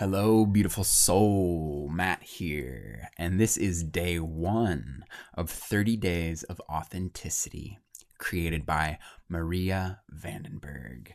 Hello, beautiful soul. Matt here. And this is day one of 30 Days of Authenticity, created by Maria Vandenberg.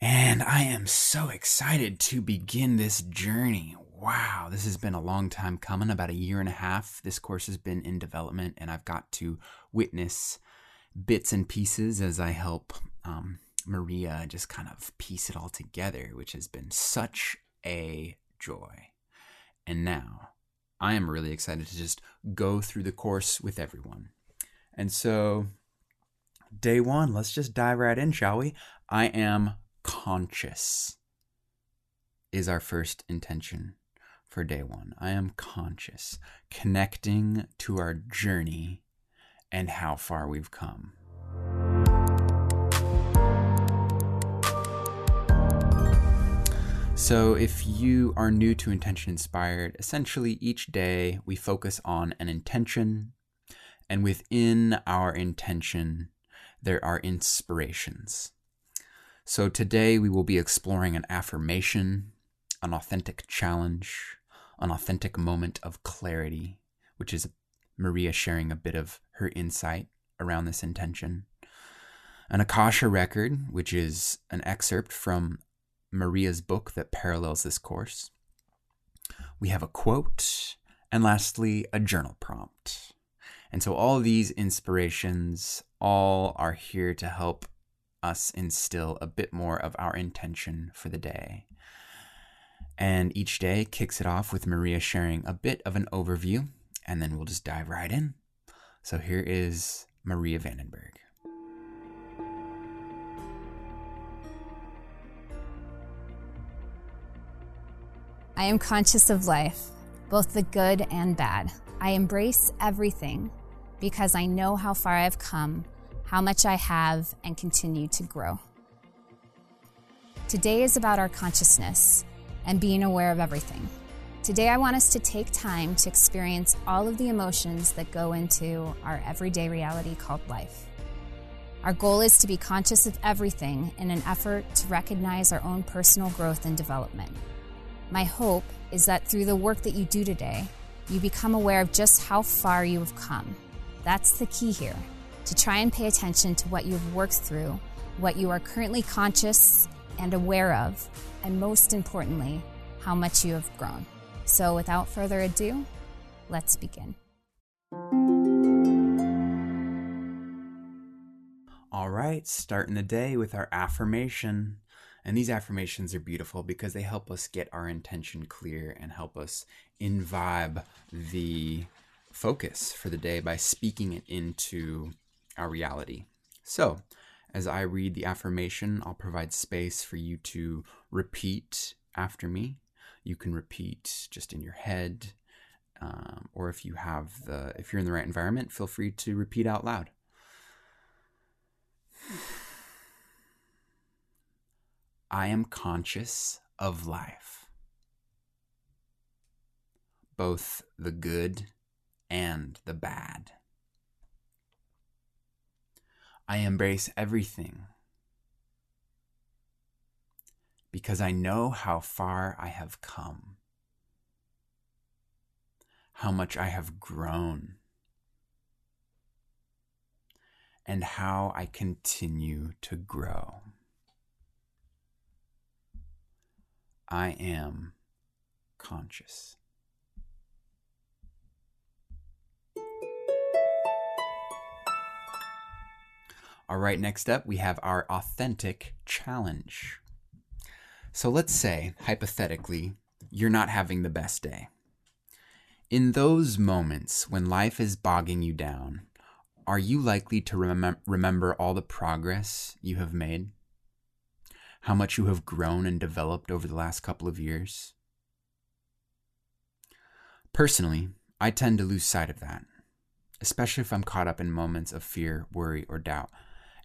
And I am so excited to begin this journey. Wow, this has been a long time coming, about a year and a half. This course has been in development, and I've got to witness bits and pieces as I help um, Maria just kind of piece it all together, which has been such a joy. And now I am really excited to just go through the course with everyone. And so, day one, let's just dive right in, shall we? I am conscious, is our first intention for day one. I am conscious, connecting to our journey and how far we've come. So, if you are new to Intention Inspired, essentially each day we focus on an intention, and within our intention, there are inspirations. So, today we will be exploring an affirmation, an authentic challenge, an authentic moment of clarity, which is Maria sharing a bit of her insight around this intention, an Akasha record, which is an excerpt from Maria's book that parallels this course. We have a quote, and lastly, a journal prompt. And so all these inspirations all are here to help us instill a bit more of our intention for the day. And each day kicks it off with Maria sharing a bit of an overview, and then we'll just dive right in. So here is Maria Vandenberg. I am conscious of life, both the good and bad. I embrace everything because I know how far I've come, how much I have, and continue to grow. Today is about our consciousness and being aware of everything. Today, I want us to take time to experience all of the emotions that go into our everyday reality called life. Our goal is to be conscious of everything in an effort to recognize our own personal growth and development. My hope is that through the work that you do today, you become aware of just how far you have come. That's the key here to try and pay attention to what you've worked through, what you are currently conscious and aware of, and most importantly, how much you have grown. So, without further ado, let's begin. All right, starting the day with our affirmation. And these affirmations are beautiful because they help us get our intention clear and help us imbibe the focus for the day by speaking it into our reality. So, as I read the affirmation, I'll provide space for you to repeat after me. You can repeat just in your head, um, or if you have the, if you're in the right environment, feel free to repeat out loud. I am conscious of life, both the good and the bad. I embrace everything because I know how far I have come, how much I have grown, and how I continue to grow. I am conscious. All right, next up, we have our authentic challenge. So let's say, hypothetically, you're not having the best day. In those moments when life is bogging you down, are you likely to rem- remember all the progress you have made? How much you have grown and developed over the last couple of years. Personally, I tend to lose sight of that, especially if I'm caught up in moments of fear, worry, or doubt.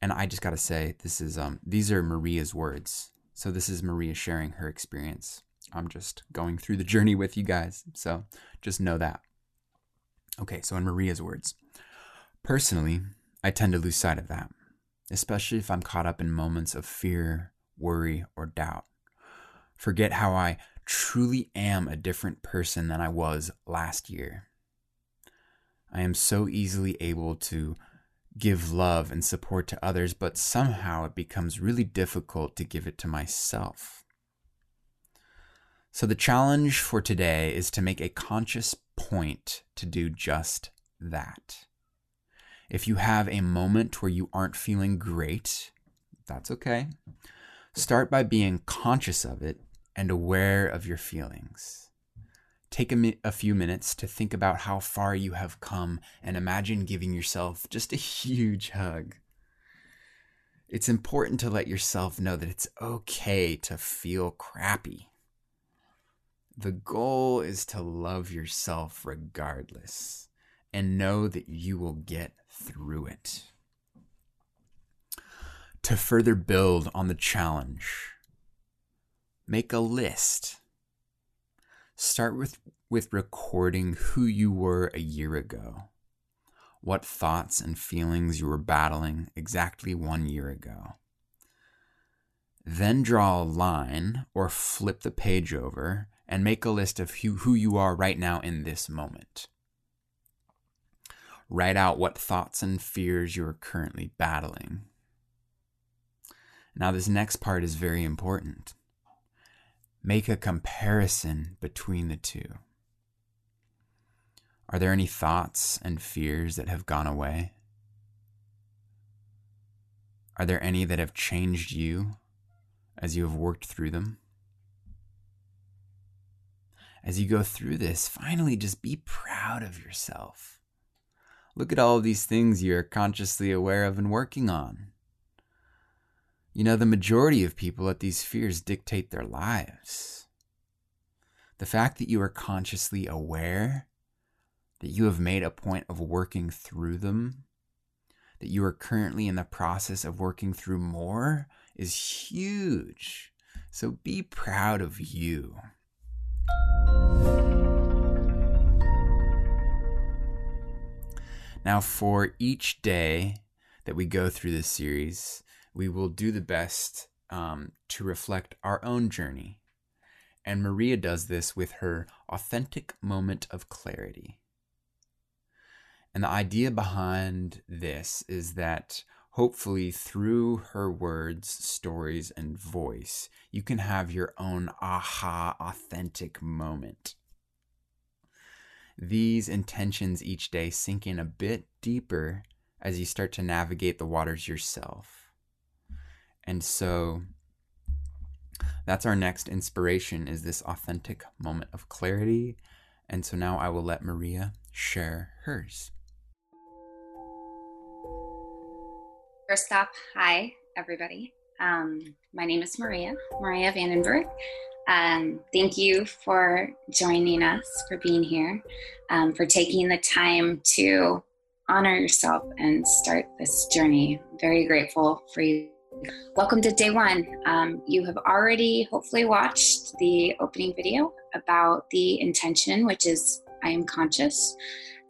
And I just got to say, this is um these are Maria's words. So this is Maria sharing her experience. I'm just going through the journey with you guys. So just know that. Okay, so in Maria's words, personally, I tend to lose sight of that, especially if I'm caught up in moments of fear, worry, or doubt. forget how I truly am a different person than I was last year. I am so easily able to give love and support to others, but somehow it becomes really difficult to give it to myself. So, the challenge for today is to make a conscious point to do just that. If you have a moment where you aren't feeling great, that's okay. Start by being conscious of it and aware of your feelings. Take a, mi- a, few minutes to think about how far you have come and imagine giving yourself just a huge hug. It's important to let yourself know that it's okay to feel crappy. The goal is to love yourself regardless and know that you will get through it. To further build on the challenge, make a list Start with, with recording who you were a year ago, what thoughts and feelings you were battling exactly one year ago. Then draw a line or flip the page over and make a list of who, who you are right now in this moment. Write out what thoughts and fears you are currently battling. Now, this next part is very important. Make a comparison between the two. Are there any thoughts and fears that have gone away? Are there any that have changed you as you have worked through them? As you go through this, finally just be proud of yourself. Look at all of these things you're consciously aware of and working on. You know, the majority of people let these fears dictate their lives. The fact that you are consciously aware that you have made a point of working through them, that you are currently in the process of working through more, is huge. So be proud of you. Now, for each day that we go through this series, we will do the best um, to reflect our own journey. And Maria does this with her authentic moment of clarity. And the idea behind this is that hopefully through her words, stories, and voice, you can have your own aha authentic moment. These intentions each day sink in a bit deeper as you start to navigate the waters yourself. And so that's our next inspiration is this authentic moment of clarity. And so now I will let Maria share hers. First off, hi everybody. Um, my name is Maria, Maria Vandenberg. Um, thank you for joining us, for being here, um, for taking the time to honor yourself and start this journey. Very grateful for you Welcome to day one. Um, you have already hopefully watched the opening video about the intention, which is I am conscious.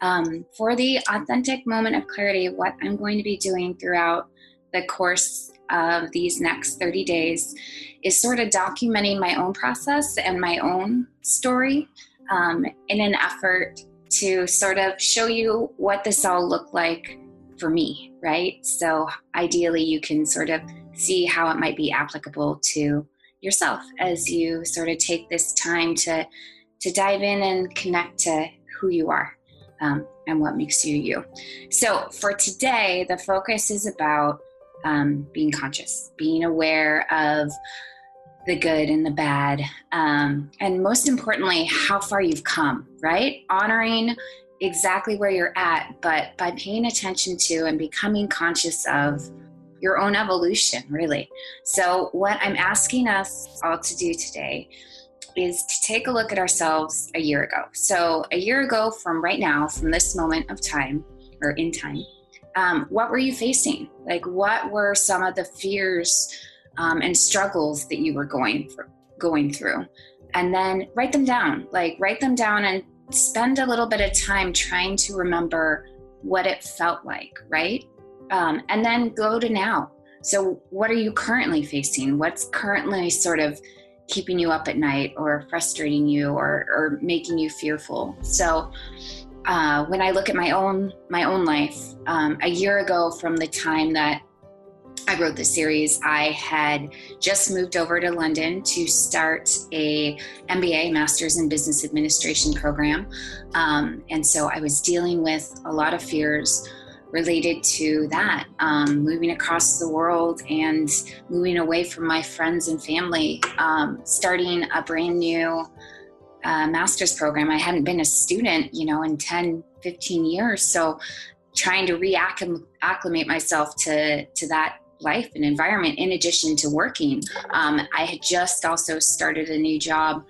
Um, for the authentic moment of clarity, what I'm going to be doing throughout the course of these next 30 days is sort of documenting my own process and my own story um, in an effort to sort of show you what this all looked like for me, right? So ideally, you can sort of see how it might be applicable to yourself as you sort of take this time to to dive in and connect to who you are um, and what makes you you. So for today, the focus is about um, being conscious, being aware of the good and the bad, um, and most importantly, how far you've come. Right, honoring exactly where you're at, but by paying attention to and becoming conscious of your own evolution, really. So, what I'm asking us all to do today is to take a look at ourselves a year ago. So, a year ago, from right now, from this moment of time or in time, um, what were you facing? Like, what were some of the fears um, and struggles that you were going for, going through? And then write them down. Like, write them down and spend a little bit of time trying to remember what it felt like, right? Um, and then go to now. So, what are you currently facing? What's currently sort of keeping you up at night or frustrating you or, or making you fearful. So uh, when I look at my own my own life, um, a year ago from the time that I wrote the series, I had just moved over to London to start a MBA, Masters in Business Administration program, um, and so I was dealing with a lot of fears related to that um, moving across the world and moving away from my friends and family um, starting a brand new uh, master's program. I hadn't been a student you know in 10 15 years. So trying to reacclimate myself to to that life and environment in addition to working um, i had just also started a new job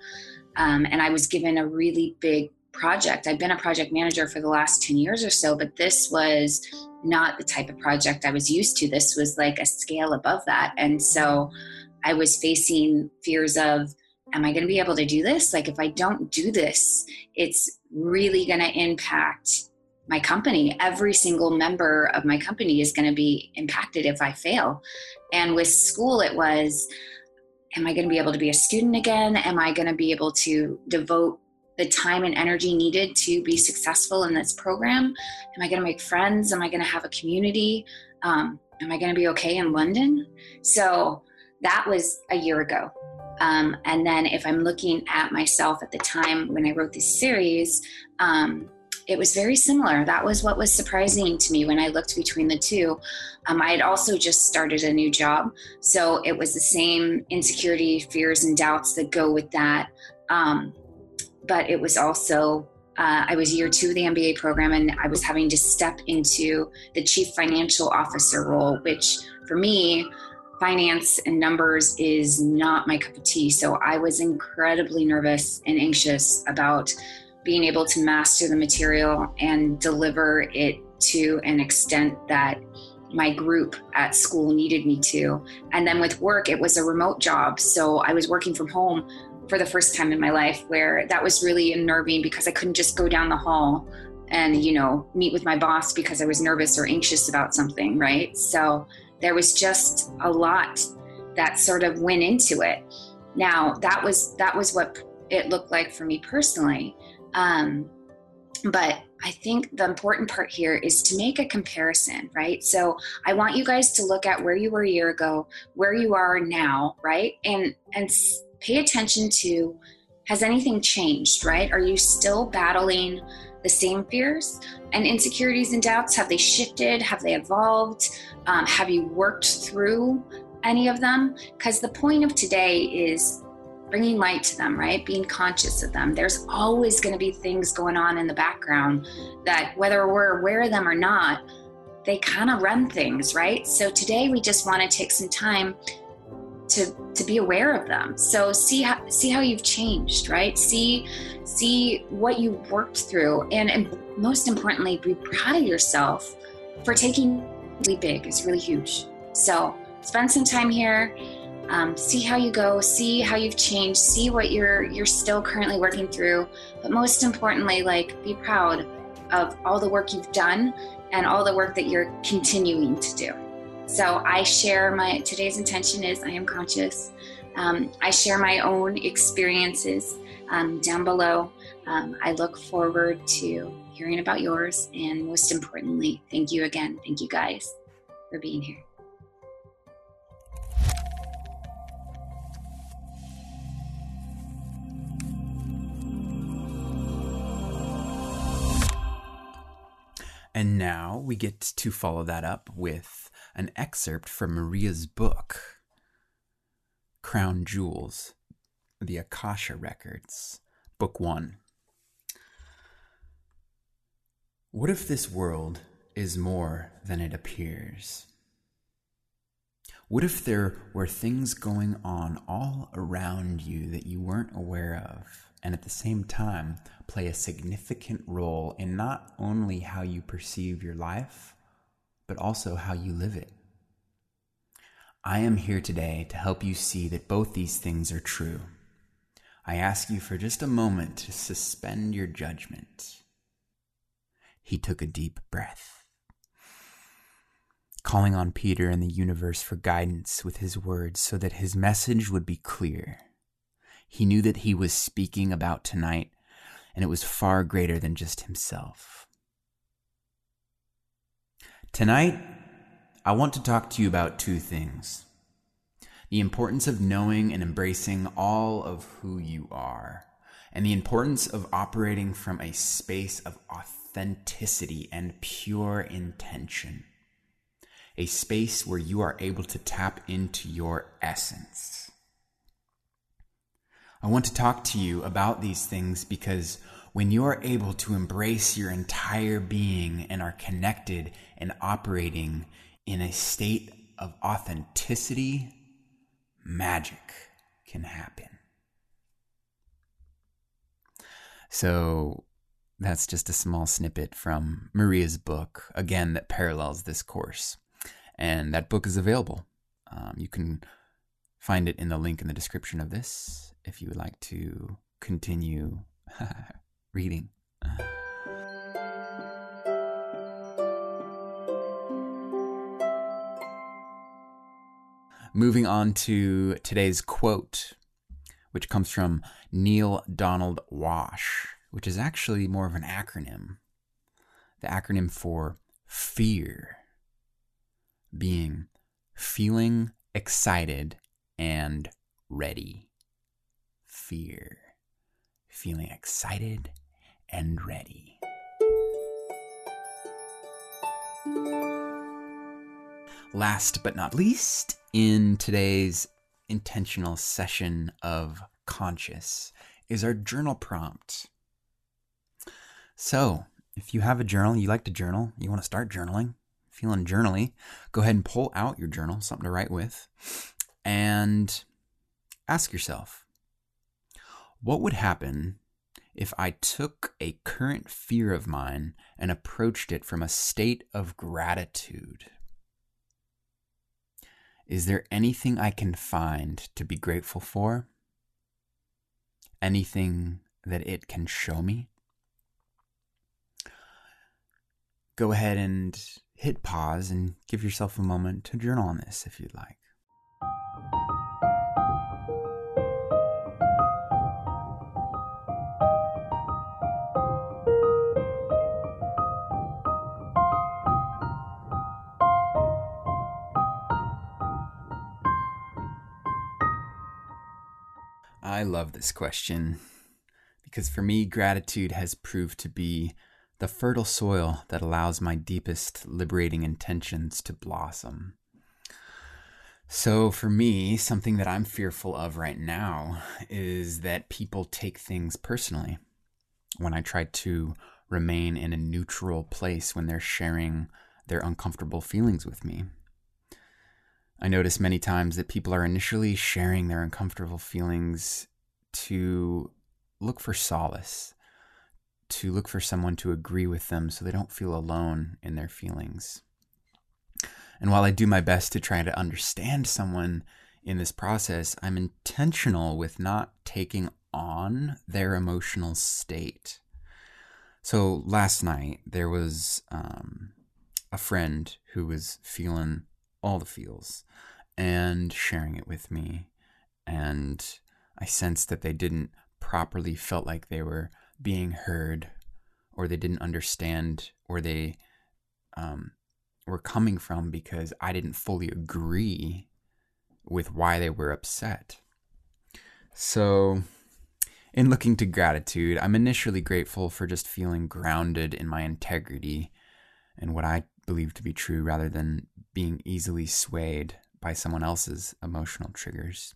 um, and i was given a really big project. I've been a project manager for the last 10 years or so, but this was not the type of project I was used to. This was like a scale above that. And so I was facing fears of, am I going to be able to do this? Like, if I don't do this, it's really going to impact my company. Every single member of my company is going to be impacted if I fail. And with school, it was, am I going to be able to be a student again? Am I going to be able to devote the time and energy needed to be successful in this program? Am I going to make friends? Am I going to have a community? Um, am I going to be okay in London? So that was a year ago. Um, and then if I'm looking at myself at the time when I wrote this series, um, it was very similar. That was what was surprising to me when I looked between the two. Um, I had also just started a new job, so it was the same insecurity, fears, and doubts that go with that. Um, but it was also uh, I was year two of the MBA program, and I was having to step into the chief financial officer role, which for me, finance and numbers is not my cup of tea. So I was incredibly nervous and anxious about being able to master the material and deliver it to an extent that my group at school needed me to. And then with work, it was a remote job. So I was working from home for the first time in my life where that was really unnerving because I couldn't just go down the hall and, you know, meet with my boss because I was nervous or anxious about something, right? So there was just a lot that sort of went into it. Now, that was that was what it looked like for me personally. Um, but I think the important part here is to make a comparison, right? So I want you guys to look at where you were a year ago, where you are now, right? And and pay attention to has anything changed, right? Are you still battling the same fears and insecurities and doubts? Have they shifted? Have they evolved? Um, have you worked through any of them? Because the point of today is bringing light to them, right? Being conscious of them. There's always going to be things going on in the background that, whether we're aware of them or not, they kind of run things, right? So today we just want to take some time to to be aware of them so see how see how you've changed right see see what you worked through and, and most importantly be proud of yourself for taking really big It's really huge so spend some time here um, see how you go see how you've changed see what you're you're still currently working through but most importantly like be proud of all the work you've done and all the work that you're continuing to do so I share my today's intention is I am conscious. Um, I share my own experiences um, down below. Um, I look forward to hearing about yours, and most importantly, thank you again. Thank you guys for being here. And now we get to follow that up with an excerpt from Maria's book, Crown Jewels, The Akasha Records, Book One. What if this world is more than it appears? What if there were things going on all around you that you weren't aware of, and at the same time play a significant role in not only how you perceive your life, but also how you live it. I am here today to help you see that both these things are true. I ask you for just a moment to suspend your judgment. He took a deep breath, calling on Peter and the universe for guidance with his words so that his message would be clear. He knew that he was speaking about tonight, and it was far greater than just himself. Tonight, I want to talk to you about two things the importance of knowing and embracing all of who you are, and the importance of operating from a space of authenticity and pure intention. A space where you are able to tap into your essence. I want to talk to you about these things because when you are able to embrace your entire being and are connected and operating in a state of authenticity, magic can happen. So that's just a small snippet from Maria's book, again, that parallels this course. And that book is available. Um, you can find it in the link in the description of this if you would like to continue reading. Moving on to today's quote, which comes from Neale Donald Walsch, which is actually more of an acronym. The acronym for fear being feeling excited and ready. Fear. Feeling excited and ready. Last but not least, in today's intentional session of conscious is our journal prompt. So, if you have a journal, you like to journal, you want to start journaling, feeling journaly, go ahead and pull out your journal, something to write with, and ask yourself what would happen if I took a current fear of mine and approached it from a state of gratitude? Is there anything I can find to be grateful for? Anything that it can show me? Go ahead and hit pause and give yourself a moment to journal on this if you'd like. I love this question because for me, gratitude has proved to be the fertile soil that allows my deepest liberating intentions to blossom. So, for me, something that I'm fearful of right now is that people take things personally when I try to remain in a neutral place when they're sharing their uncomfortable feelings with me. I notice many times that people are initially sharing their uncomfortable feelings to look for solace, to look for someone to agree with them so they don't feel alone in their feelings. And while I do my best to try to understand someone in this process, I'm intentional with not taking on their emotional state. So last night, there was um, a friend who was feeling all the feels and sharing it with me. And I sensed that they didn't properly felt like they were being heard or they didn't understand or they um, were coming from because I didn't fully agree with why they were upset. So, in looking to gratitude, I'm initially grateful for just feeling grounded in my integrity and what I believe to be true rather than being easily swayed by someone else's emotional triggers.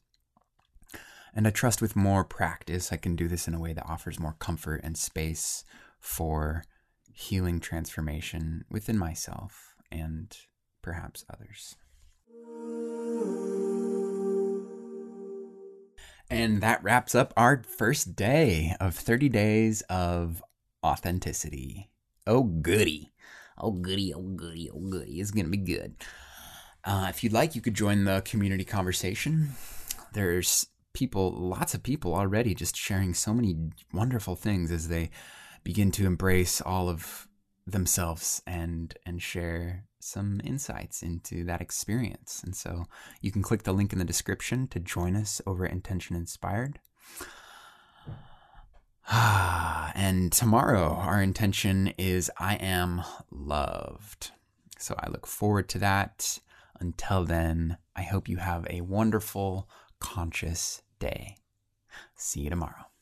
And I trust with more practice, I can do this in a way that offers more comfort and space for healing transformation within myself and perhaps others. And that wraps up our first day of 30 days of authenticity. Oh, goody. Oh, goody, oh, goody, oh, goody. It's to be good. Uh, if you'd like, you could join the community conversation. There's people, lots of people already just sharing so many wonderful things as they begin to embrace all of themselves and and share some insights into that experience. And so you can click the link in the description to join us over at Intention Inspired. Ah, and tomorrow, our intention is I am loved. So I look forward to that. Until then, I hope you have a wonderful, conscious day. See you tomorrow.